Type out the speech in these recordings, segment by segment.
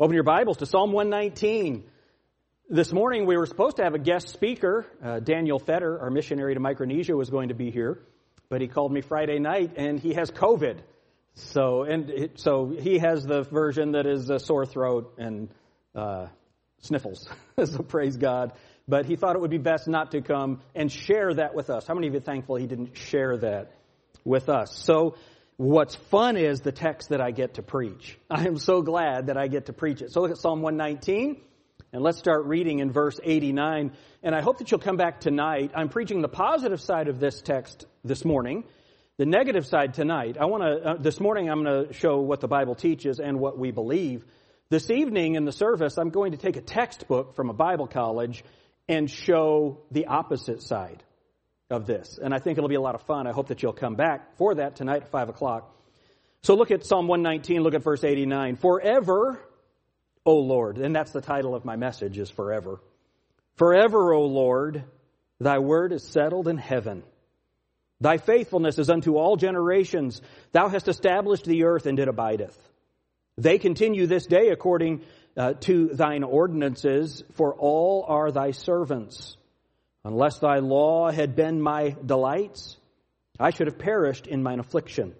Open your Bibles to Psalm 119. This morning we were supposed to have a guest speaker. Uh, Daniel Fetter, our missionary to Micronesia, was going to be here, but he called me Friday night and he has COVID. So, and it, so he has the version that is a sore throat and uh, sniffles. so praise God. But he thought it would be best not to come and share that with us. How many of you are thankful he didn't share that with us? So what's fun is the text that I get to preach. I am so glad that I get to preach it. So look at Psalm 119 and let's start reading in verse 89. And I hope that you'll come back tonight. I'm preaching the positive side of this text this morning. The negative side tonight. I want to, uh, this morning I'm going to show what the Bible teaches and what we believe. This evening in the service, I'm going to take a textbook from a Bible college and show the opposite side of this. And I think it'll be a lot of fun. I hope that you'll come back for that tonight at 5 o'clock. So look at Psalm 119, look at verse 89. Forever, O Lord, and that's the title of my message is forever. Forever, O Lord, thy word is settled in heaven. Thy faithfulness is unto all generations. Thou hast established the earth and it abideth. They continue this day according uh, to thine ordinances, for all are thy servants. Unless thy law had been my delights, I should have perished in mine affliction.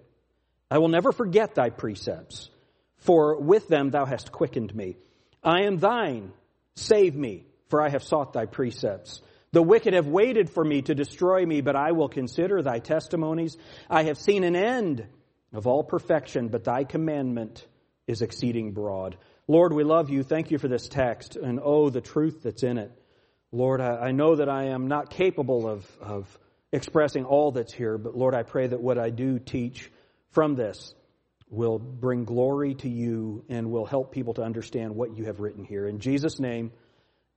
I will never forget thy precepts, for with them thou hast quickened me. I am thine, save me, for I have sought thy precepts. The wicked have waited for me to destroy me, but I will consider thy testimonies. I have seen an end of all perfection, but thy commandment is exceeding broad. Lord, we love you. Thank you for this text, and oh, the truth that's in it. Lord, I, I know that I am not capable of, of expressing all that's here, but Lord, I pray that what I do teach from this will bring glory to you and will help people to understand what you have written here. In Jesus' name,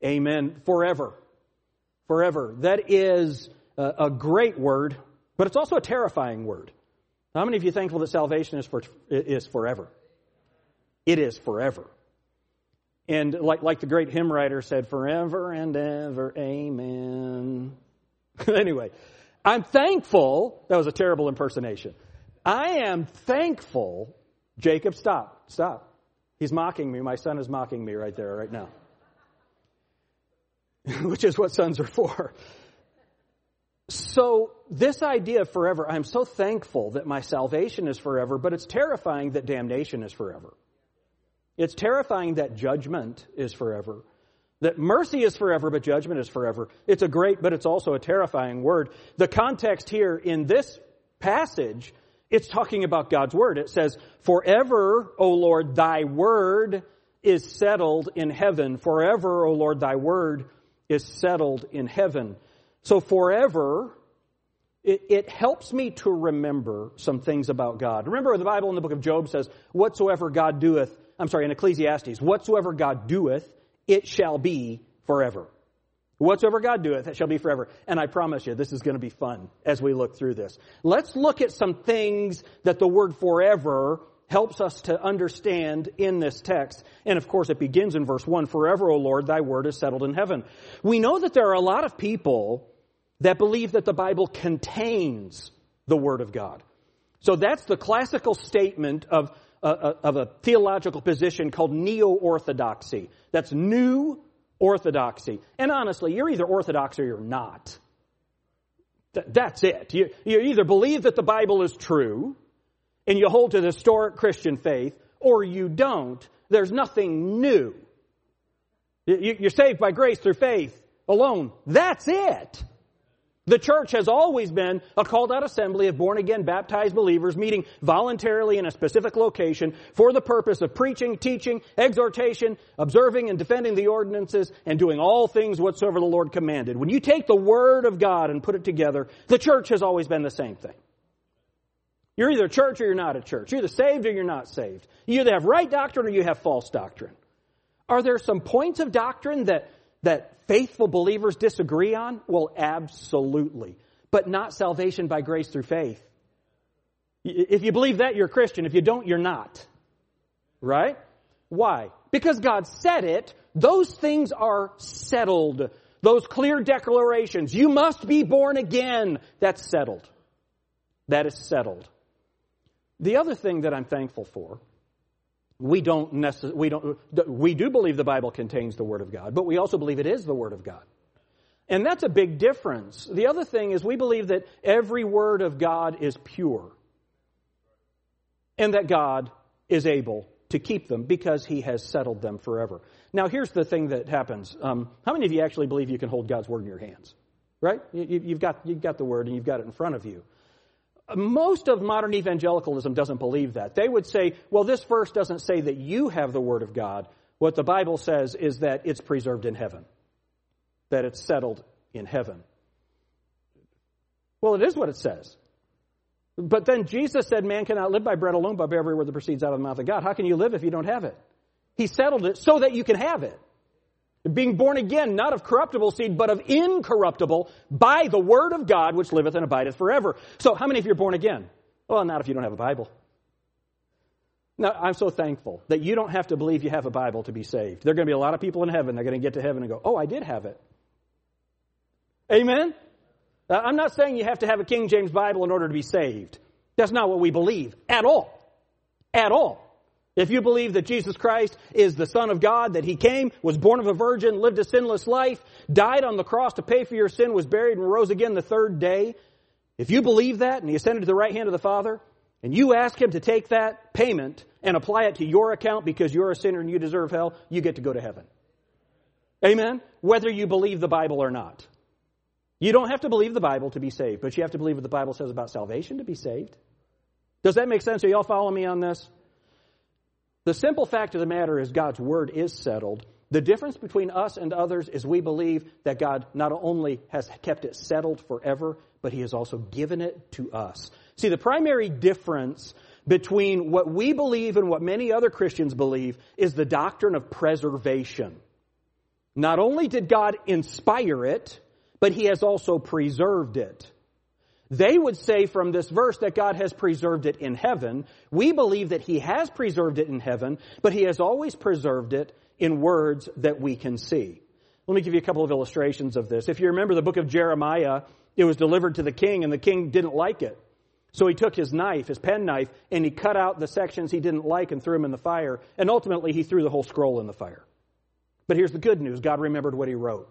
amen. Forever. Forever. That is a, a great word, but it's also a terrifying word. How many of you thankful that salvation is, for, is forever? It is forever. And like, like the great hymn writer said, forever and ever, amen. anyway, I'm thankful. That was a terrible impersonation. I am thankful. Jacob, stop. Stop. He's mocking me. My son is mocking me right there, right now. Which is what sons are for. So, this idea of forever, I'm so thankful that my salvation is forever, but it's terrifying that damnation is forever. It's terrifying that judgment is forever. That mercy is forever, but judgment is forever. It's a great, but it's also a terrifying word. The context here in this passage, it's talking about God's word. It says, Forever, O Lord, thy word is settled in heaven. Forever, O Lord, thy word is settled in heaven. So forever, it, it, helps me to remember some things about God. Remember the Bible in the book of Job says, Whatsoever God doeth, I'm sorry, in Ecclesiastes, whatsoever God doeth, it shall be forever. Whatsoever God doeth, it shall be forever. And I promise you, this is going to be fun as we look through this. Let's look at some things that the word forever helps us to understand in this text. And of course, it begins in verse 1 Forever, O Lord, thy word is settled in heaven. We know that there are a lot of people that believe that the Bible contains the word of God. So that's the classical statement of of a theological position called neo-orthodoxy. That's new orthodoxy. And honestly, you're either orthodox or you're not. that's it. You, you either believe that the Bible is true and you hold to the historic Christian faith, or you don't. There's nothing new. You're saved by grace through faith alone. That's it. The church has always been a called out assembly of born again baptized believers meeting voluntarily in a specific location for the purpose of preaching, teaching, exhortation, observing and defending the ordinances, and doing all things whatsoever the Lord commanded. When you take the Word of God and put it together, the church has always been the same thing. You're either a church or you're not a church. You're either saved or you're not saved. You either have right doctrine or you have false doctrine. Are there some points of doctrine that that faithful believers disagree on? Well, absolutely. But not salvation by grace through faith. If you believe that, you're a Christian. If you don't, you're not. Right? Why? Because God said it. Those things are settled. Those clear declarations. You must be born again. That's settled. That is settled. The other thing that I'm thankful for we don't necess- we don't we do believe the Bible contains the Word of God, but we also believe it is the Word of God. And that's a big difference. The other thing is we believe that every word of God is pure. And that God is able to keep them because he has settled them forever. Now, here's the thing that happens. Um, how many of you actually believe you can hold God's word in your hands? Right? You, you've, got, you've got the word and you've got it in front of you. Most of modern evangelicalism doesn't believe that. They would say, well, this verse doesn't say that you have the word of God. What the Bible says is that it's preserved in heaven, that it's settled in heaven. Well, it is what it says. But then Jesus said, Man cannot live by bread alone, but by every word that proceeds out of the mouth of God. How can you live if you don't have it? He settled it so that you can have it. Being born again, not of corruptible seed, but of incorruptible, by the word of God, which liveth and abideth forever. So, how many of you are born again? Well, not if you don't have a Bible. Now, I'm so thankful that you don't have to believe you have a Bible to be saved. There are going to be a lot of people in heaven. They're going to get to heaven and go, Oh, I did have it. Amen? I'm not saying you have to have a King James Bible in order to be saved. That's not what we believe at all. At all. If you believe that Jesus Christ is the Son of God, that He came, was born of a virgin, lived a sinless life, died on the cross to pay for your sin, was buried and rose again the third day, if you believe that and He ascended to the right hand of the Father, and you ask Him to take that payment and apply it to your account because you're a sinner and you deserve hell, you get to go to heaven. Amen? Whether you believe the Bible or not. You don't have to believe the Bible to be saved, but you have to believe what the Bible says about salvation to be saved. Does that make sense? Are y'all following me on this? The simple fact of the matter is God's word is settled. The difference between us and others is we believe that God not only has kept it settled forever, but He has also given it to us. See, the primary difference between what we believe and what many other Christians believe is the doctrine of preservation. Not only did God inspire it, but he has also preserved it. They would say from this verse that God has preserved it in heaven. We believe that he has preserved it in heaven, but he has always preserved it in words that we can see. Let me give you a couple of illustrations of this. If you remember the book of Jeremiah, it was delivered to the king and the king didn't like it. So he took his knife, his pen knife, and he cut out the sections he didn't like and threw them in the fire. And ultimately he threw the whole scroll in the fire. But here's the good news. God remembered what he wrote.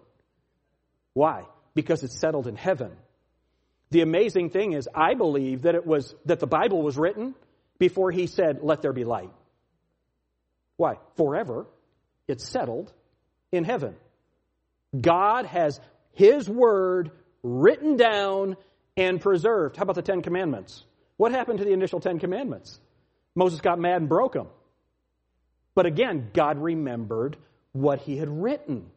Why? because it's settled in heaven. The amazing thing is, I believe that it was, that the Bible was written before he said, let there be light. Why? Forever. It's settled in heaven. God has his word written down and preserved. How about the Ten Commandments? What happened to the initial Ten Commandments? Moses got mad and broke them. But again, God remembered what he had written.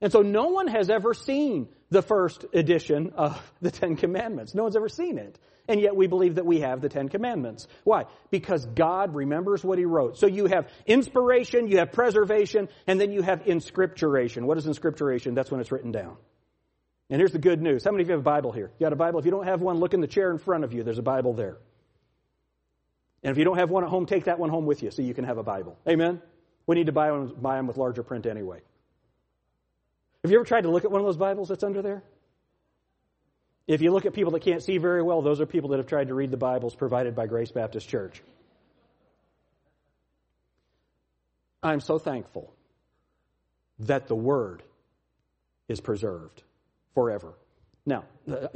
And so no one has ever seen the first edition of the Ten Commandments. No one's ever seen it. And yet we believe that we have the Ten Commandments. Why? Because God remembers what He wrote. So you have inspiration, you have preservation, and then you have inscripturation. What is inscripturation? That's when it's written down. And here's the good news. How many of you have a Bible here? You got a Bible? If you don't have one, look in the chair in front of you. There's a Bible there. And if you don't have one at home, take that one home with you so you can have a Bible. Amen? We need to buy, one, buy them with larger print anyway. Have you ever tried to look at one of those Bibles that's under there? If you look at people that can't see very well, those are people that have tried to read the Bibles provided by Grace Baptist Church. I'm so thankful that the Word is preserved forever. Now, uh,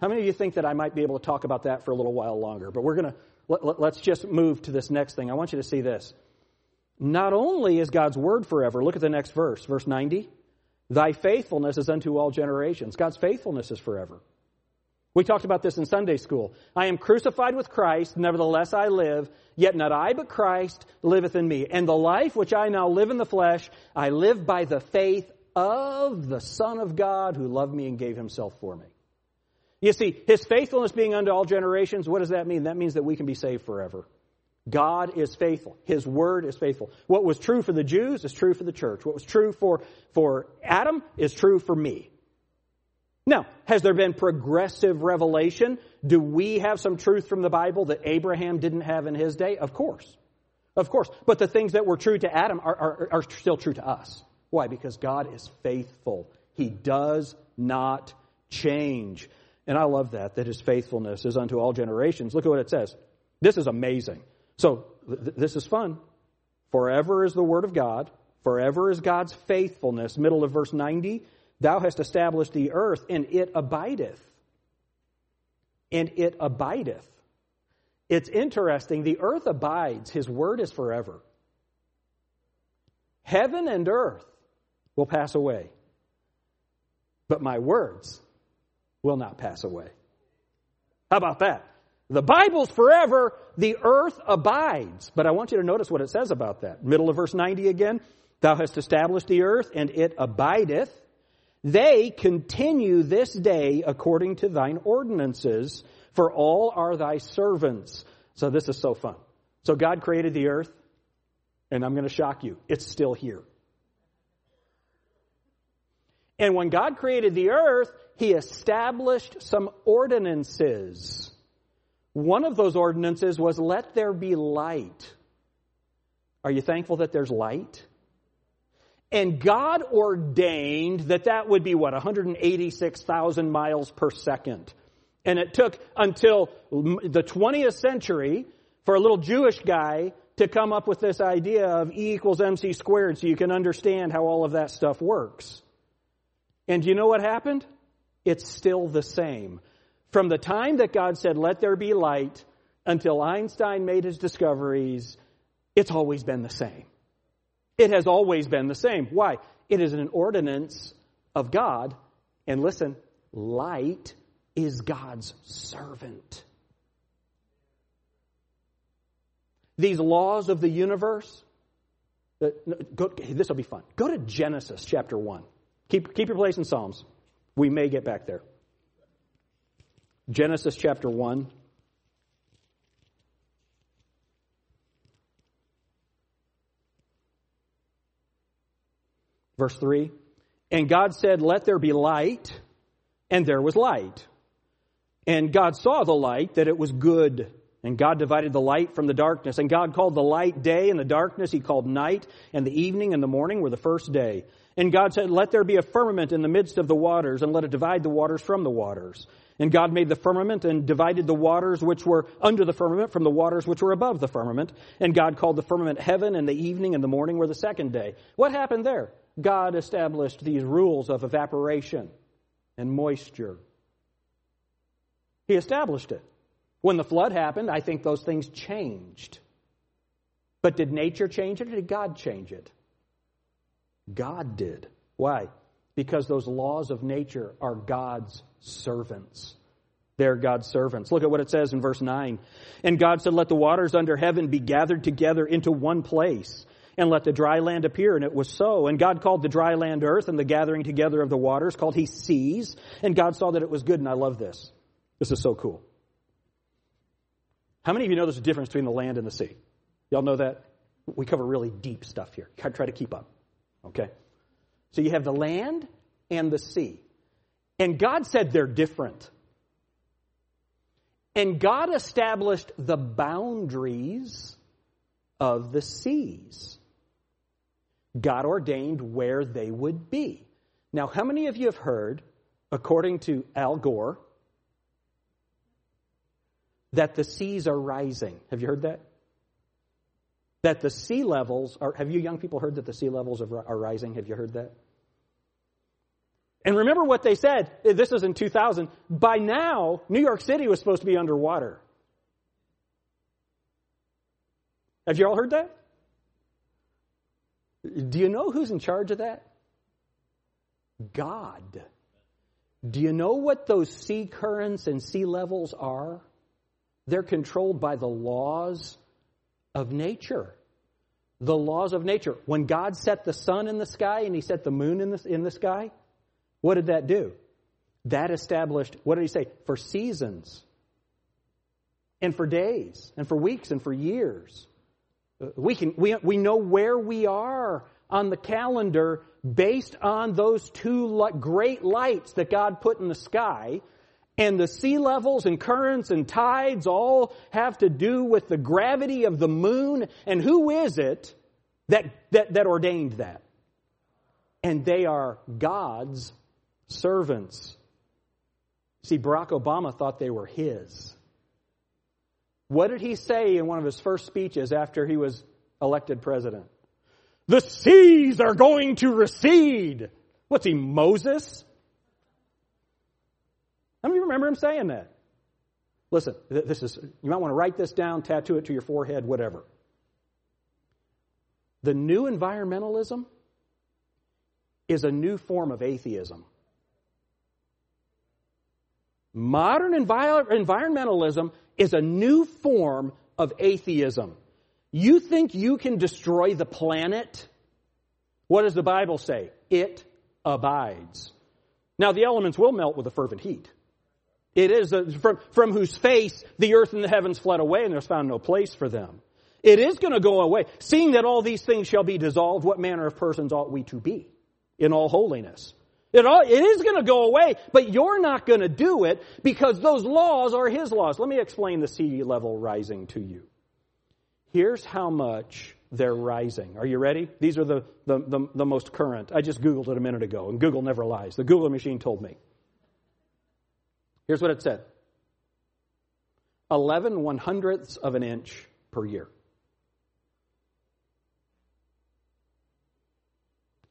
how many of you think that I might be able to talk about that for a little while longer? But we're going to, let, let's just move to this next thing. I want you to see this. Not only is God's Word forever, look at the next verse, verse 90. Thy faithfulness is unto all generations. God's faithfulness is forever. We talked about this in Sunday school. I am crucified with Christ, nevertheless I live, yet not I, but Christ liveth in me. And the life which I now live in the flesh, I live by the faith of the Son of God who loved me and gave himself for me. You see, his faithfulness being unto all generations, what does that mean? That means that we can be saved forever. God is faithful. His word is faithful. What was true for the Jews is true for the church. What was true for, for Adam is true for me. Now, has there been progressive revelation? Do we have some truth from the Bible that Abraham didn't have in his day? Of course. Of course. But the things that were true to Adam are, are, are still true to us. Why? Because God is faithful. He does not change. And I love that, that his faithfulness is unto all generations. Look at what it says. This is amazing. So th- this is fun. Forever is the word of God. Forever is God's faithfulness. Middle of verse 90. Thou hast established the earth, and it abideth. And it abideth. It's interesting. The earth abides. His word is forever. Heaven and earth will pass away, but my words will not pass away. How about that? The Bible's forever, the earth abides. But I want you to notice what it says about that. Middle of verse 90 again. Thou hast established the earth, and it abideth. They continue this day according to thine ordinances, for all are thy servants. So this is so fun. So God created the earth, and I'm going to shock you. It's still here. And when God created the earth, He established some ordinances. One of those ordinances was let there be light. Are you thankful that there's light? And God ordained that that would be what, 186,000 miles per second. And it took until the 20th century for a little Jewish guy to come up with this idea of E equals MC squared so you can understand how all of that stuff works. And you know what happened? It's still the same. From the time that God said, let there be light, until Einstein made his discoveries, it's always been the same. It has always been the same. Why? It is an ordinance of God. And listen, light is God's servant. These laws of the universe, uh, this will be fun. Go to Genesis chapter 1. Keep, keep your place in Psalms. We may get back there. Genesis chapter 1. Verse 3 And God said, Let there be light, and there was light. And God saw the light, that it was good. And God divided the light from the darkness. And God called the light day, and the darkness he called night. And the evening and the morning were the first day. And God said, Let there be a firmament in the midst of the waters, and let it divide the waters from the waters. And God made the firmament and divided the waters which were under the firmament from the waters which were above the firmament. And God called the firmament heaven, and the evening and the morning were the second day. What happened there? God established these rules of evaporation and moisture. He established it. When the flood happened, I think those things changed. But did nature change it or did God change it? God did. Why? Because those laws of nature are God's servants. They're God's servants. Look at what it says in verse 9. And God said, Let the waters under heaven be gathered together into one place, and let the dry land appear. And it was so. And God called the dry land earth, and the gathering together of the waters called he seas. And God saw that it was good, and I love this. This is so cool. How many of you know there's a difference between the land and the sea? Y'all know that? We cover really deep stuff here. Try to keep up. Okay? So you have the land and the sea. And God said they're different. And God established the boundaries of the seas. God ordained where they would be. Now, how many of you have heard, according to Al Gore, that the seas are rising? Have you heard that? That the sea levels are, have you young people heard that the sea levels are rising? Have you heard that? And remember what they said. This was in 2000. By now, New York City was supposed to be underwater. Have you all heard that? Do you know who's in charge of that? God. Do you know what those sea currents and sea levels are? They're controlled by the laws of nature. The laws of nature. When God set the sun in the sky and He set the moon in the, in the sky, what did that do? That established, what did he say? For seasons, and for days, and for weeks, and for years. We, can, we, we know where we are on the calendar based on those two great lights that God put in the sky. And the sea levels and currents and tides all have to do with the gravity of the moon. And who is it that, that, that ordained that? And they are God's servants. See, Barack Obama thought they were his. What did he say in one of his first speeches after he was elected president. The seas are going to recede. What's he, Moses? How many of you remember him saying that? Listen, this is, you might want to write this down, tattoo it to your forehead, whatever. The new environmentalism is a new form of atheism. Modern envi- environmentalism is a new form of atheism. You think you can destroy the planet? What does the Bible say? It abides. Now, the elements will melt with a fervent heat. It is a, from, from whose face the earth and the heavens fled away, and there's found no place for them. It is going to go away. Seeing that all these things shall be dissolved, what manner of persons ought we to be in all holiness? It, all, it is going to go away, but you're not going to do it because those laws are His laws. Let me explain the sea level rising to you. Here's how much they're rising. Are you ready? These are the, the, the, the most current. I just Googled it a minute ago, and Google never lies. The Google machine told me. Here's what it said 11 one hundredths of an inch per year.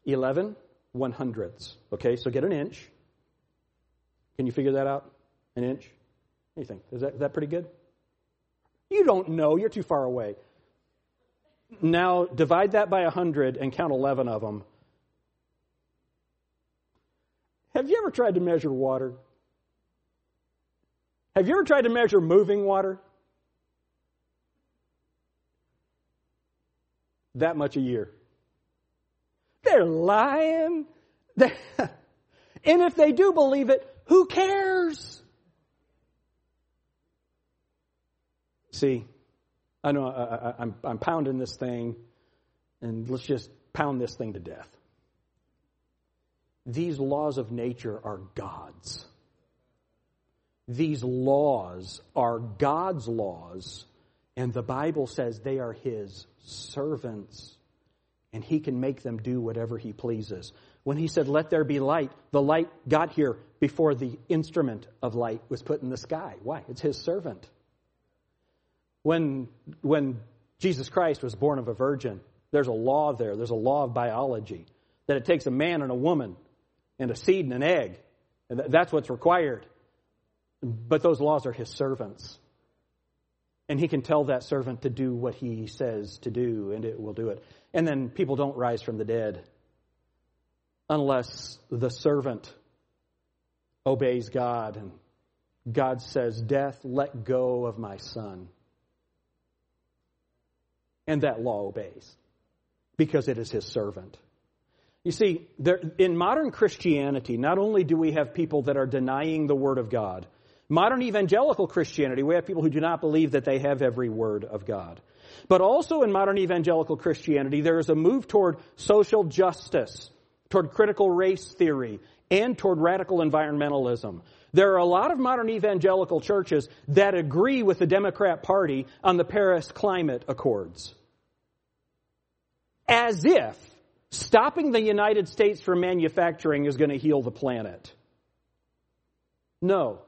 11 one hundredths. Okay, so get an inch. Can you figure that out? An inch? What do you think? Is that, is that pretty good? You don't know. You're too far away. Now divide that by 100 and count 11 of them. Have you ever tried to measure water? Have you ever tried to measure moving water? That much a year. They're lying. and if they do believe it, who cares? See, I know I, am I'm pounding this thing, and let's just pound this thing to death. These laws of nature are God's. These laws are God's laws, and the Bible says they are His servants, and He can make them do whatever He pleases. When He said, Let there be light, the light got here before the instrument of light was put in the sky. Why? It's His servant. When, when Jesus Christ was born of a virgin, there's a law there, there's a law of biology, that it takes a man and a woman and a seed and an egg. And that's what's required. But those laws are his servants. And he can tell that servant to do what he says to do, and it will do it. And then people don't rise from the dead unless the servant obeys God. And God says, Death, let go of my son. And that law obeys because it is his servant. You see, there, in modern Christianity, not only do we have people that are denying the Word of God, Modern evangelical Christianity, we have people who do not believe that they have every word of God. But also in modern evangelical Christianity, there is a move toward social justice, toward critical race theory, and toward radical environmentalism. There are a lot of modern evangelical churches that agree with the Democrat Party on the Paris Climate Accords. As if stopping the United States from manufacturing is going to heal the planet. No.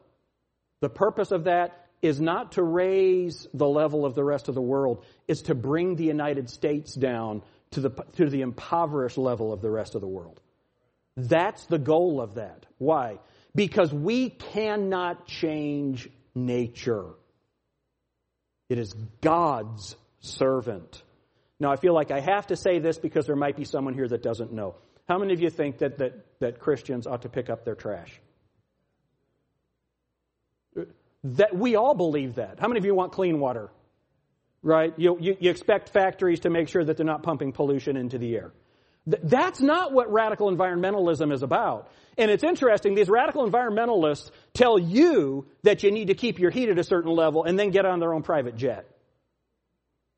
The purpose of that is not to raise the level of the rest of the world, it's to bring the United States down to the, to the impoverished level of the rest of the world. That's the goal of that. Why? Because we cannot change nature. It is God's servant. Now, I feel like I have to say this because there might be someone here that doesn't know. How many of you think that, that, that Christians ought to pick up their trash? That we all believe that. How many of you want clean water? Right? You, you, you expect factories to make sure that they're not pumping pollution into the air. Th- that's not what radical environmentalism is about. And it's interesting, these radical environmentalists tell you that you need to keep your heat at a certain level and then get on their own private jet.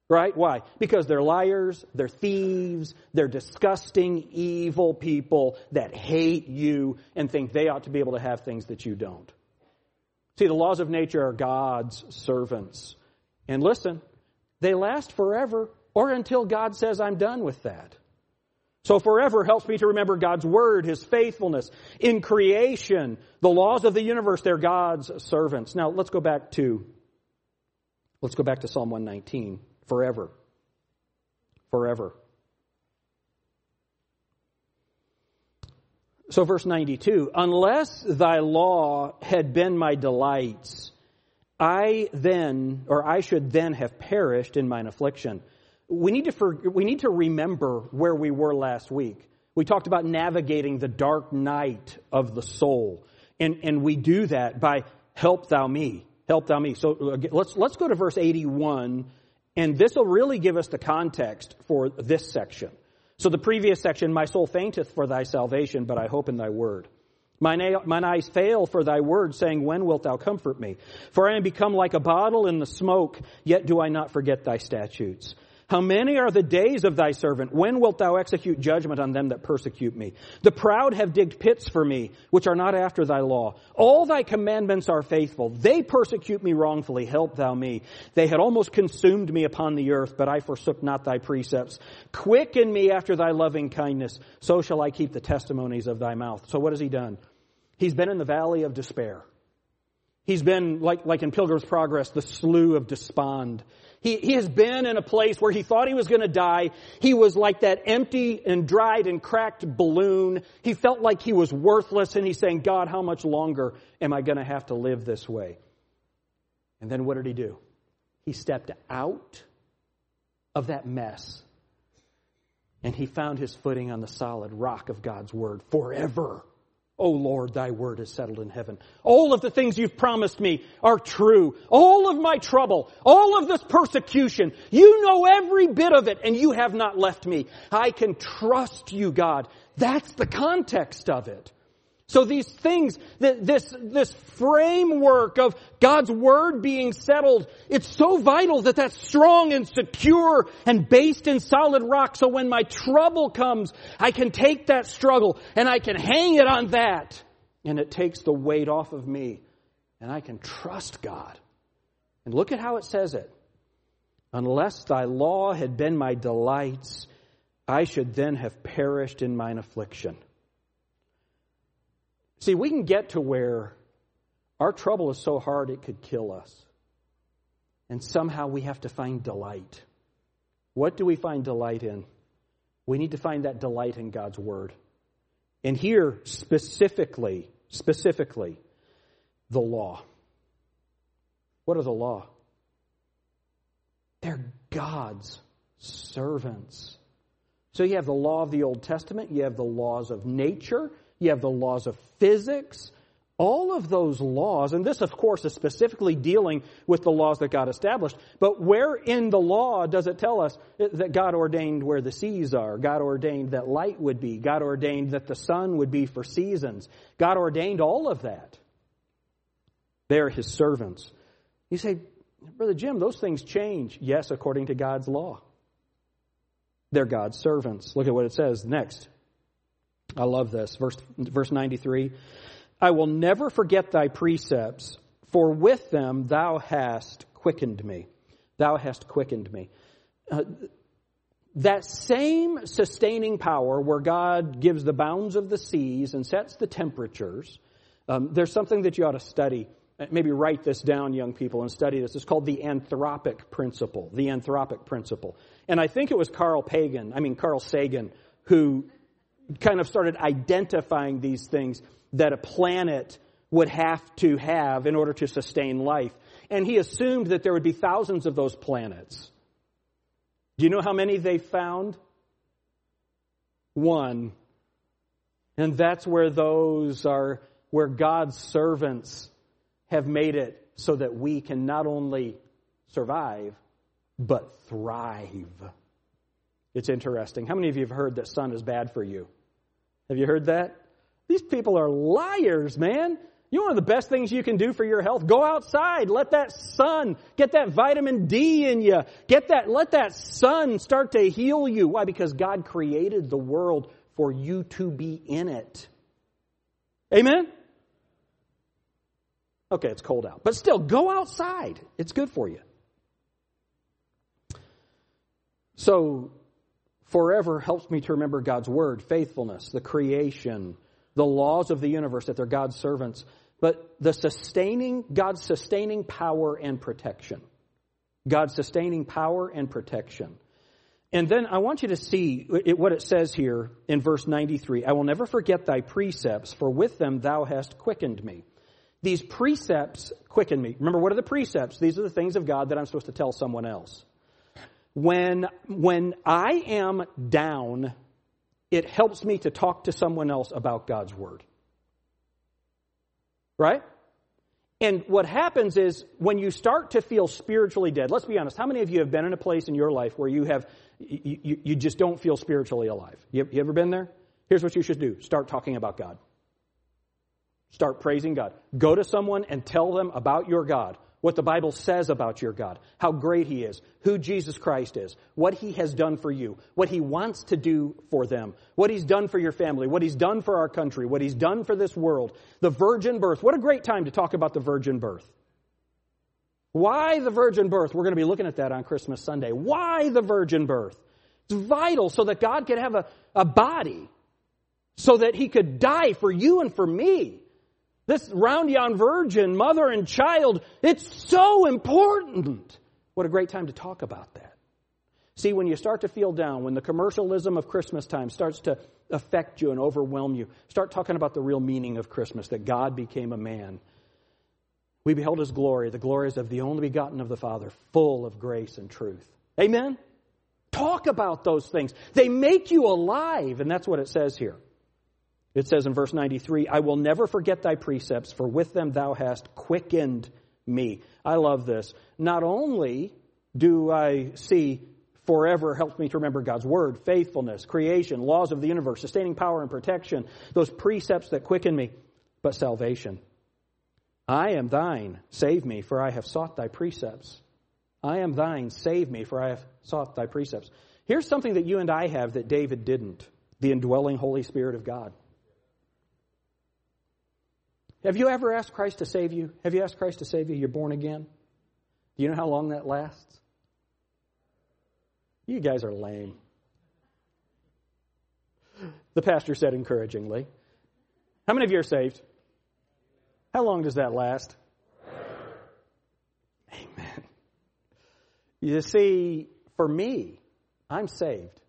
Right? Why? Because they're liars, they're thieves, they're disgusting, evil people that hate you and think they ought to be able to have things that you don't. See, the laws of nature are God's servants. And listen, they last forever or until God says, I'm done with that. So forever helps me to remember God's word, His faithfulness. In creation, the laws of the universe, they're God's servants. Now let's go back to, let's go back to Psalm 119, forever. forever. So, verse 92 Unless thy law had been my delights, I then, or I should then have perished in mine affliction. We need to, for, we need to remember where we were last week. We talked about navigating the dark night of the soul. And, and we do that by help thou me. Help thou me. So uh, let's, let's go to verse 81, and this will really give us the context for this section. So the previous section, my soul fainteth for thy salvation, but I hope in thy word. Mine, eyes fail for thy word, saying, When wilt thou comfort me? For I am become like a bottle in the smoke, yet do I not forget thy statutes. How many are the days of thy servant? When wilt thou execute judgment on them that persecute me? The proud have digged pits for me, which are not after thy law. All thy commandments are faithful. They persecute me wrongfully. Help thou me. They had almost consumed me upon the earth, but I forsook not thy precepts. Quicken me after thy loving kindness. So shall I keep the testimonies of thy mouth. So what has he done? He's been in the valley of despair. He's been, like, like in Pilgrim's Progress, the slough of despond. He, he has been in a place where he thought he was going to die. He was like that empty and dried and cracked balloon. He felt like he was worthless and he's saying, God, how much longer am I going to have to live this way? And then what did he do? He stepped out of that mess and he found his footing on the solid rock of God's word forever. O Lord, thy word is settled in heaven. All of the things you've promised me are true. All of my trouble, all of this persecution, you know every bit of it and you have not left me. I can trust you, God. That's the context of it. So these things, this, this framework of God's Word being settled, it's so vital that that's strong and secure and based in solid rock. So when my trouble comes, I can take that struggle and I can hang it on that. And it takes the weight off of me. And I can trust God. And look at how it says it. Unless thy law had been my delights, I should then have perished in mine affliction. See, we can get to where our trouble is so hard it could kill us. And somehow we have to find delight. What do we find delight in? We need to find that delight in God's Word. And here, specifically, specifically, the law. What are the law? They're God's servants. So you have the law of the Old Testament, you have the laws of nature, you have the laws of physics, all of those laws, and this, of course, is specifically dealing with the laws that God established, but where in the law does it tell us that God ordained where the seas are? God ordained that light would be. God ordained that the sun would be for seasons. God ordained all of that. They're His servants. You say, Brother Jim, those things change. Yes, according to God's law. They're God's servants. Look at what it says next. I love this. Verse, verse 93 I will never forget thy precepts, for with them thou hast quickened me. Thou hast quickened me. Uh, that same sustaining power where God gives the bounds of the seas and sets the temperatures, um, there's something that you ought to study. Uh, maybe write this down, young people, and study this. It's called the anthropic principle. The anthropic principle. And I think it was Carl Pagan, I mean Carl Sagan, who kind of started identifying these things that a planet would have to have in order to sustain life. And he assumed that there would be thousands of those planets. Do you know how many they found? One. And that's where those are, where God's servants have made it so that we can not only survive, but thrive. It's interesting. How many of you have heard that sun is bad for you? Have you heard that? These people are liars, man. You know one of the best things you can do for your health? Go outside. Let that sun, get that vitamin D in you. Get that, let that sun start to heal you. Why? Because God created the world for you to be in it. Amen? Okay, it's cold out. But still, go outside. It's good for you. So, forever helps me to remember God's word, faithfulness, the creation, the laws of the universe, that they're God's servants, but the sustaining, God's sustaining power and protection. God's sustaining power and protection. And then I want you to see what it says here in verse 93. I will never forget thy precepts, for with them thou hast quickened me. These precepts quicken me. Remember, what are the precepts? These are the things of God that I'm supposed to tell someone else. When, when I am down, it helps me to talk to someone else about God's Word. Right? And what happens is when you start to feel spiritually dead, let's be honest, how many of you have been in a place in your life where you have, you, you, you just don't feel spiritually alive? You, you ever been there? Here's what you should do. Start talking about God. Start praising God. Go to someone and tell them about your God what the Bible says about your God, how great He is, who Jesus Christ is, what He has done for you, what He wants to do for them, what He's done for your family, what He's done for our country, what He's done for this world, the virgin birth. What a great time to talk about the virgin birth. Why the virgin birth? We're going to be looking at that on Christmas Sunday. Why the virgin birth? It's vital so that God could have a, a body, so that He could die for you and for me. This round yon virgin, mother and child, it's so important. What a great time to talk about that. See, when you start to feel down, when the commercialism of Christmas time starts to affect you and overwhelm you, start talking about the real meaning of Christmas, that God became a man. We beheld his glory, the glories of the only begotten of the Father, full of grace and truth. Amen? Talk about those things. They make you alive, and that's what it says here. It says in verse 93, I will never forget thy precepts, for with them thou hast quickened me. I love this. Not only do I see forever helps me to remember God's word, faithfulness, creation, laws of the universe, sustaining power and protection, those precepts that quicken me, but salvation. I am thine, save me, for I have sought thy precepts. I am thine, save me, for I have sought thy precepts. Here's something that you and I have that David didn't the indwelling Holy Spirit of God. Have you ever asked Christ to save you? Have you asked Christ to save you? You're born again? Do you know how long that lasts? You guys are lame. The pastor said encouragingly. How many of you are saved? How long does that last? Amen. You see, for me, I'm saved.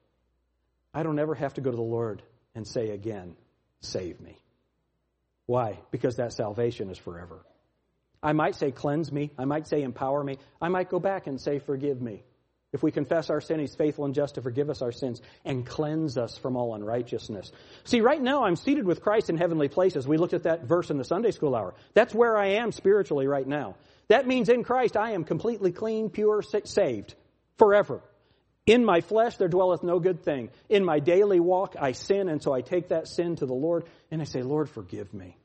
I don't ever have to go to the Lord and say again, save me. Why? Because that salvation is forever. I might say, cleanse me. I might say, empower me. I might go back and say, forgive me. If we confess our sin, He's faithful and just to forgive us our sins and cleanse us from all unrighteousness. See, right now I'm seated with Christ in heavenly places. We looked at that verse in the Sunday school hour. That's where I am spiritually right now. That means in Christ I am completely clean, pure, saved forever. In my flesh there dwelleth no good thing. In my daily walk I sin, and so I take that sin to the Lord and I say, Lord, forgive me.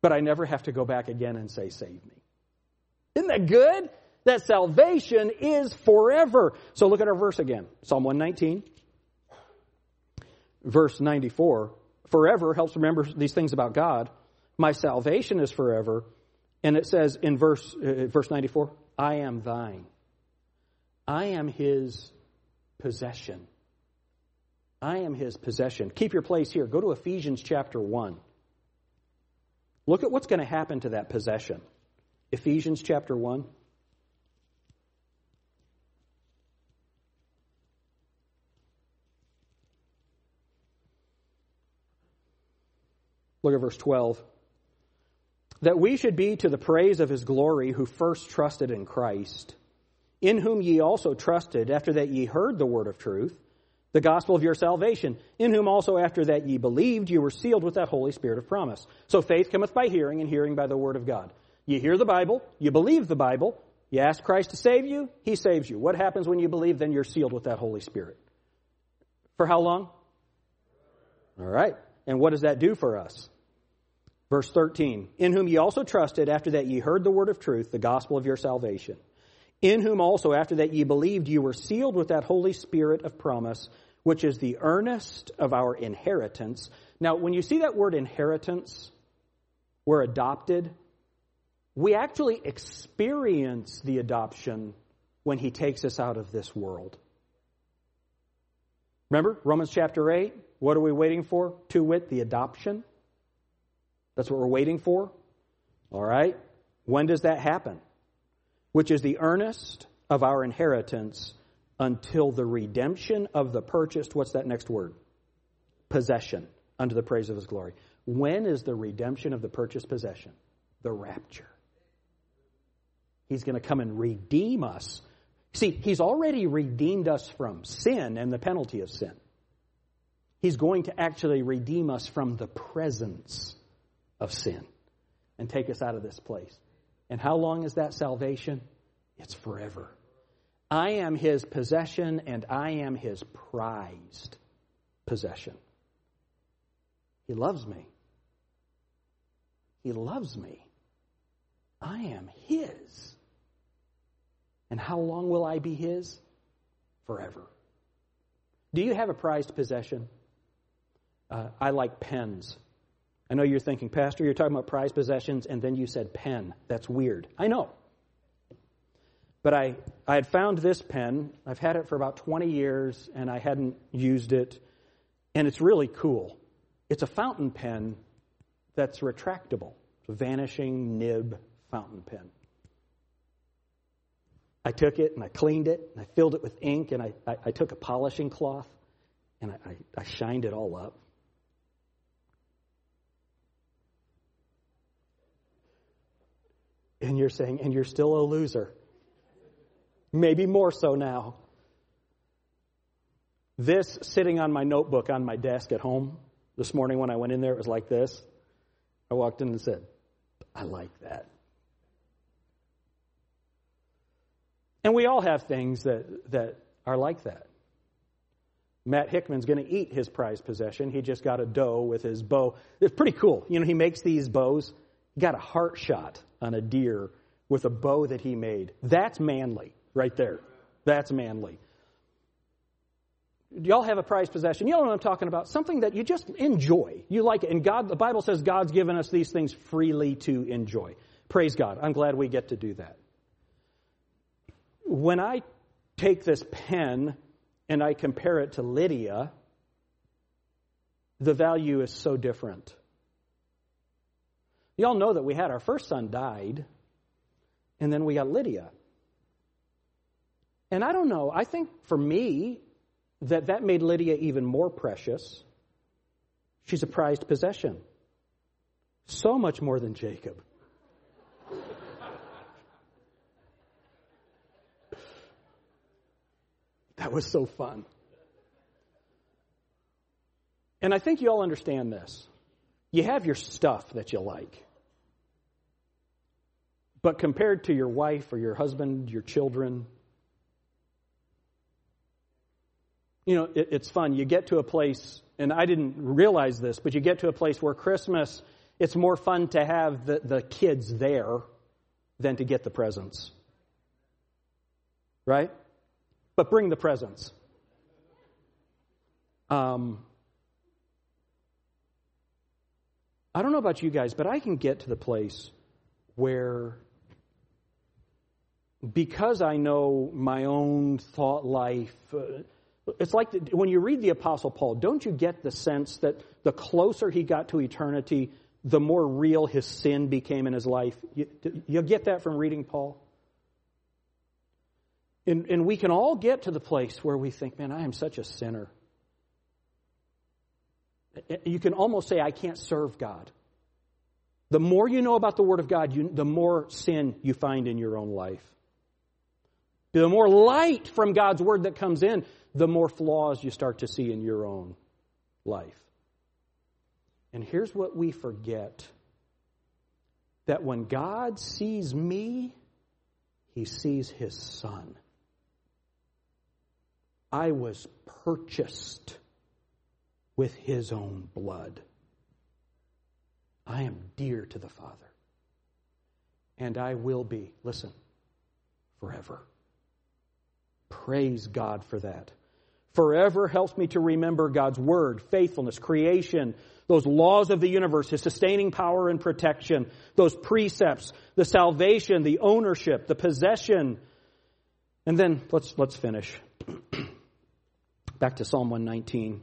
But I never have to go back again and say, save me. Isn't that good? That salvation is forever. So look at our verse again Psalm 119, verse 94. Forever helps remember these things about God. My salvation is forever. And it says in verse, uh, verse 94, I am thine. I am his possession. I am his possession. Keep your place here. Go to Ephesians chapter 1. Look at what's going to happen to that possession. Ephesians chapter 1. Look at verse 12. That we should be to the praise of his glory who first trusted in Christ in whom ye also trusted, after that ye heard the word of truth, the gospel of your salvation, in whom also after that ye believed, you were sealed with that Holy Spirit of promise. So faith cometh by hearing, and hearing by the word of God. You hear the Bible, you believe the Bible, you ask Christ to save you, He saves you. What happens when you believe? Then you're sealed with that Holy Spirit. For how long? All right. And what does that do for us? Verse 13, in whom ye also trusted, after that ye heard the word of truth, the gospel of your salvation in whom also after that ye believed you were sealed with that Holy Spirit of promise, which is the earnest of our inheritance. Now, when you see that word inheritance, we're adopted, we actually experience the adoption when he takes us out of this world. Remember, Romans chapter 8, what are we waiting for? To wit, the adoption. That's what we're waiting for. All right? When does that happen? Which is the earnest of our inheritance until the redemption of the purchased, what's that next word? Possession, unto the praise of his glory. When is the redemption of the purchased possession? The rapture. He's going to come and redeem us. See, he's already redeemed us from sin and the penalty of sin. He's going to actually redeem us from the presence of sin and take us out of this place. And how long is that salvation? It's forever. I am his possession and I am his prized possession. He loves me. He loves me. I am his. And how long will I be his? Forever. Do you have a prized possession? Uh, I like pens. I know you're thinking, Pastor, you're talking about prized possessions, and then you said pen. That's weird. I know. But I, I had found this pen. I've had it for about 20 years, and I hadn't used it. And it's really cool. It's a fountain pen that's retractable. It's a vanishing nib fountain pen. I took it and I cleaned it and I filled it with ink and I, I, I took a polishing cloth and I, I shined it all up. And you're saying, and you're still a loser. Maybe more so now. This sitting on my notebook on my desk at home this morning when I went in there, it was like this. I walked in and said, I like that. And we all have things that, that are like that. Matt Hickman's going to eat his prized possession. He just got a doe with his bow. It's pretty cool. You know, he makes these bows. Got a heart shot on a deer with a bow that he made. That's manly right there. That's manly. Y'all have a prized possession. You know what I'm talking about? Something that you just enjoy. You like it. And God, the Bible says God's given us these things freely to enjoy. Praise God. I'm glad we get to do that when I take this pen and I compare it to Lydia, the value is so different. Y'all know that we had our first son died, and then we got Lydia. And I don't know, I think for me, that that made Lydia even more precious. She's a prized possession. So much more than Jacob. That was so fun. And I think you all understand this. You have your stuff that you like. But compared to your wife or your husband, your children, you know, it, it's fun. You get to a place, and I didn't realize this, but you get to a place where Christmas, it's more fun to have the, the kids there than to get the presents. Right? but bring the presents. Um, I don't know about you guys, but I can get to the place where, because I know my own thought life, uh, it's like the, when you read the Apostle Paul, don't you get the sense that the closer he got to eternity, the more real his sin became in his life? You, you get that from reading Paul? And, and we can all get to the place where we think, man, I am such a sinner. You can almost say, I can't serve God. The more you know about the Word of God, you, the more sin you find in your own life. The more light from God's Word that comes in, the more flaws you start to see in your own life. And here's what we forget that when God sees me, he sees his son. I was purchased with his own blood. I am dear to the Father. And I will be, listen, forever. Praise God for that. Forever helps me to remember God's word, faithfulness, creation, those laws of the universe, His sustaining power and protection, those precepts, the salvation, the ownership, the possession. And then let's, let's finish. Back to Psalm 119.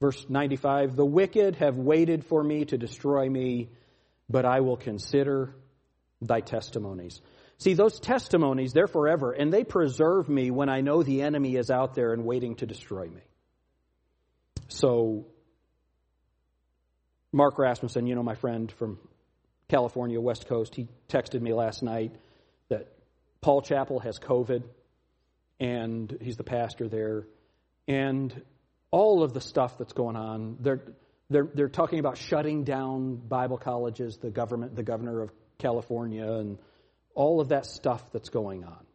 Verse 95 The wicked have waited for me to destroy me, but I will consider thy testimonies. See, those testimonies, they're forever, and they preserve me when I know the enemy is out there and waiting to destroy me. So, Mark Rasmussen, you know, my friend from California, West Coast, he texted me last night that Paul Chappell has COVID, and he's the pastor there. And all of the stuff that's going on, they're, they're, they're talking about shutting down Bible colleges, the government, the governor of California, and all of that stuff that's going on.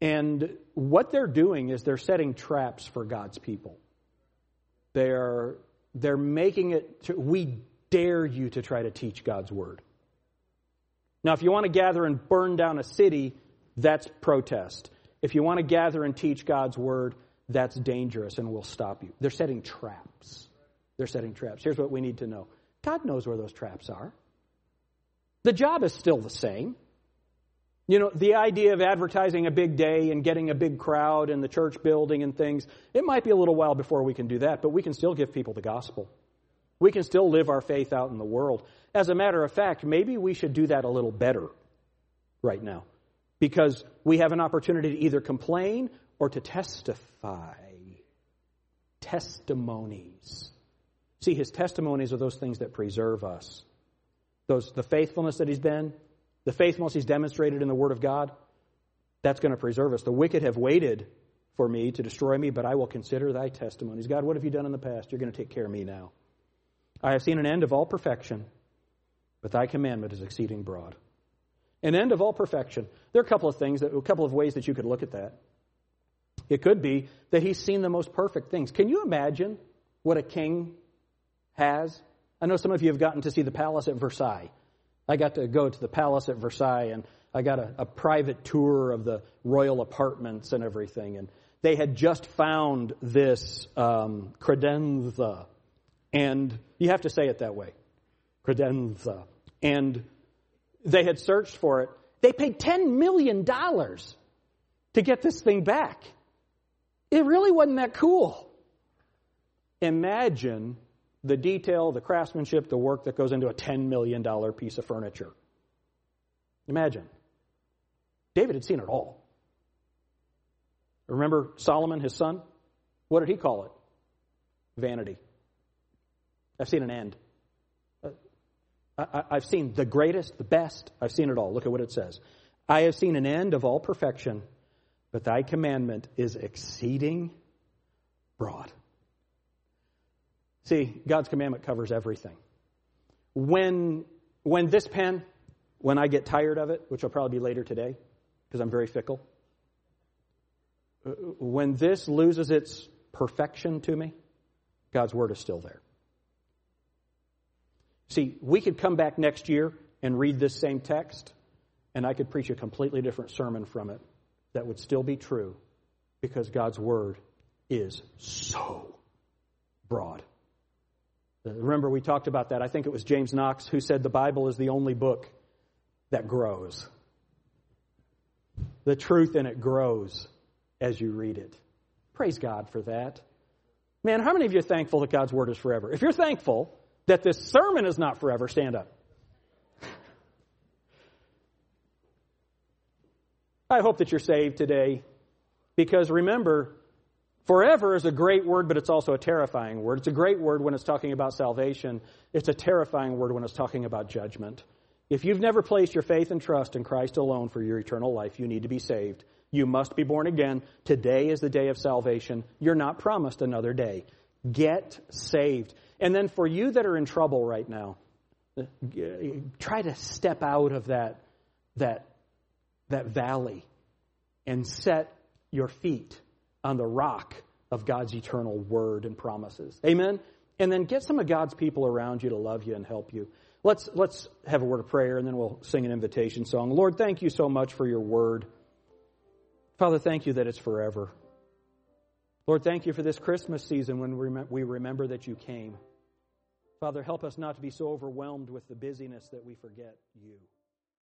And what they're doing is they're setting traps for God's people. They're, they're making it, to, we dare you to try to teach God's word. Now, if you want to gather and burn down a city, that's protest. If you want to gather and teach God's word, that's dangerous and will stop you. They're setting traps. They're setting traps. Here's what we need to know God knows where those traps are. The job is still the same. You know, the idea of advertising a big day and getting a big crowd in the church building and things, it might be a little while before we can do that, but we can still give people the gospel. We can still live our faith out in the world. As a matter of fact, maybe we should do that a little better right now because we have an opportunity to either complain or to testify. Testimonies. See, his testimonies are those things that preserve us. Those, the faithfulness that he's been, the faithfulness he's demonstrated in the Word of God, that's going to preserve us. The wicked have waited for me to destroy me, but I will consider thy testimonies. God, what have you done in the past? You're going to take care of me now. I have seen an end of all perfection, but thy commandment is exceeding broad. An end of all perfection. There are a couple of things, that, a couple of ways that you could look at that. It could be that he's seen the most perfect things. Can you imagine what a king has? I know some of you have gotten to see the palace at Versailles. I got to go to the palace at Versailles and I got a, a private tour of the royal apartments and everything. And they had just found this um, credenza. And you have to say it that way credenza. And they had searched for it. They paid $10 million to get this thing back. It really wasn't that cool. Imagine the detail, the craftsmanship, the work that goes into a $10 million piece of furniture. Imagine. David had seen it all. Remember Solomon, his son? What did he call it? Vanity. I've seen an end. Uh, I, have seen the greatest, the best. I've seen it all. Look at what it says. I have seen an end of all perfection, but thy commandment is exceeding broad. See, God's commandment covers everything. When, when this pen, when I get tired of it, which will probably be later today, because I'm very fickle, uh, when this loses its perfection to me, God's word is still there. See, we could come back next year and read this same text, and I could preach a completely different sermon from it that would still be true because God's word is so broad. Uh, remember, we talked about that. I think it was James Knox who said the Bible is the only book that grows. The truth in it grows as you read it. Praise God for that. Man, how many of you are thankful that God's Word is forever? If you're thankful that this sermon is not forever, stand up. I hope that you're saved today because remember, Forever is a great word, but it's also a terrifying word. It's a great word when it's talking about salvation. It's a terrifying word when it's talking about judgment. If you've never placed your faith and trust in Christ alone for your eternal life, you need to be saved. You must be born again. Today is the day of salvation. You're not promised another day. Get saved. And then for you that are in trouble right now, uh, uh, try to step out of that, that, that valley and set your feet on the rock of God's eternal word and promises. Amen? And then get some of God's people around you to love you and help you. Let's, let's have a word of prayer and then we'll sing an invitation song. Lord, thank you so much for your word. Father, thank you that it's forever. Lord, thank you for this Christmas season when we remember that you came. Father, help us not to be so overwhelmed with the busyness that we forget you.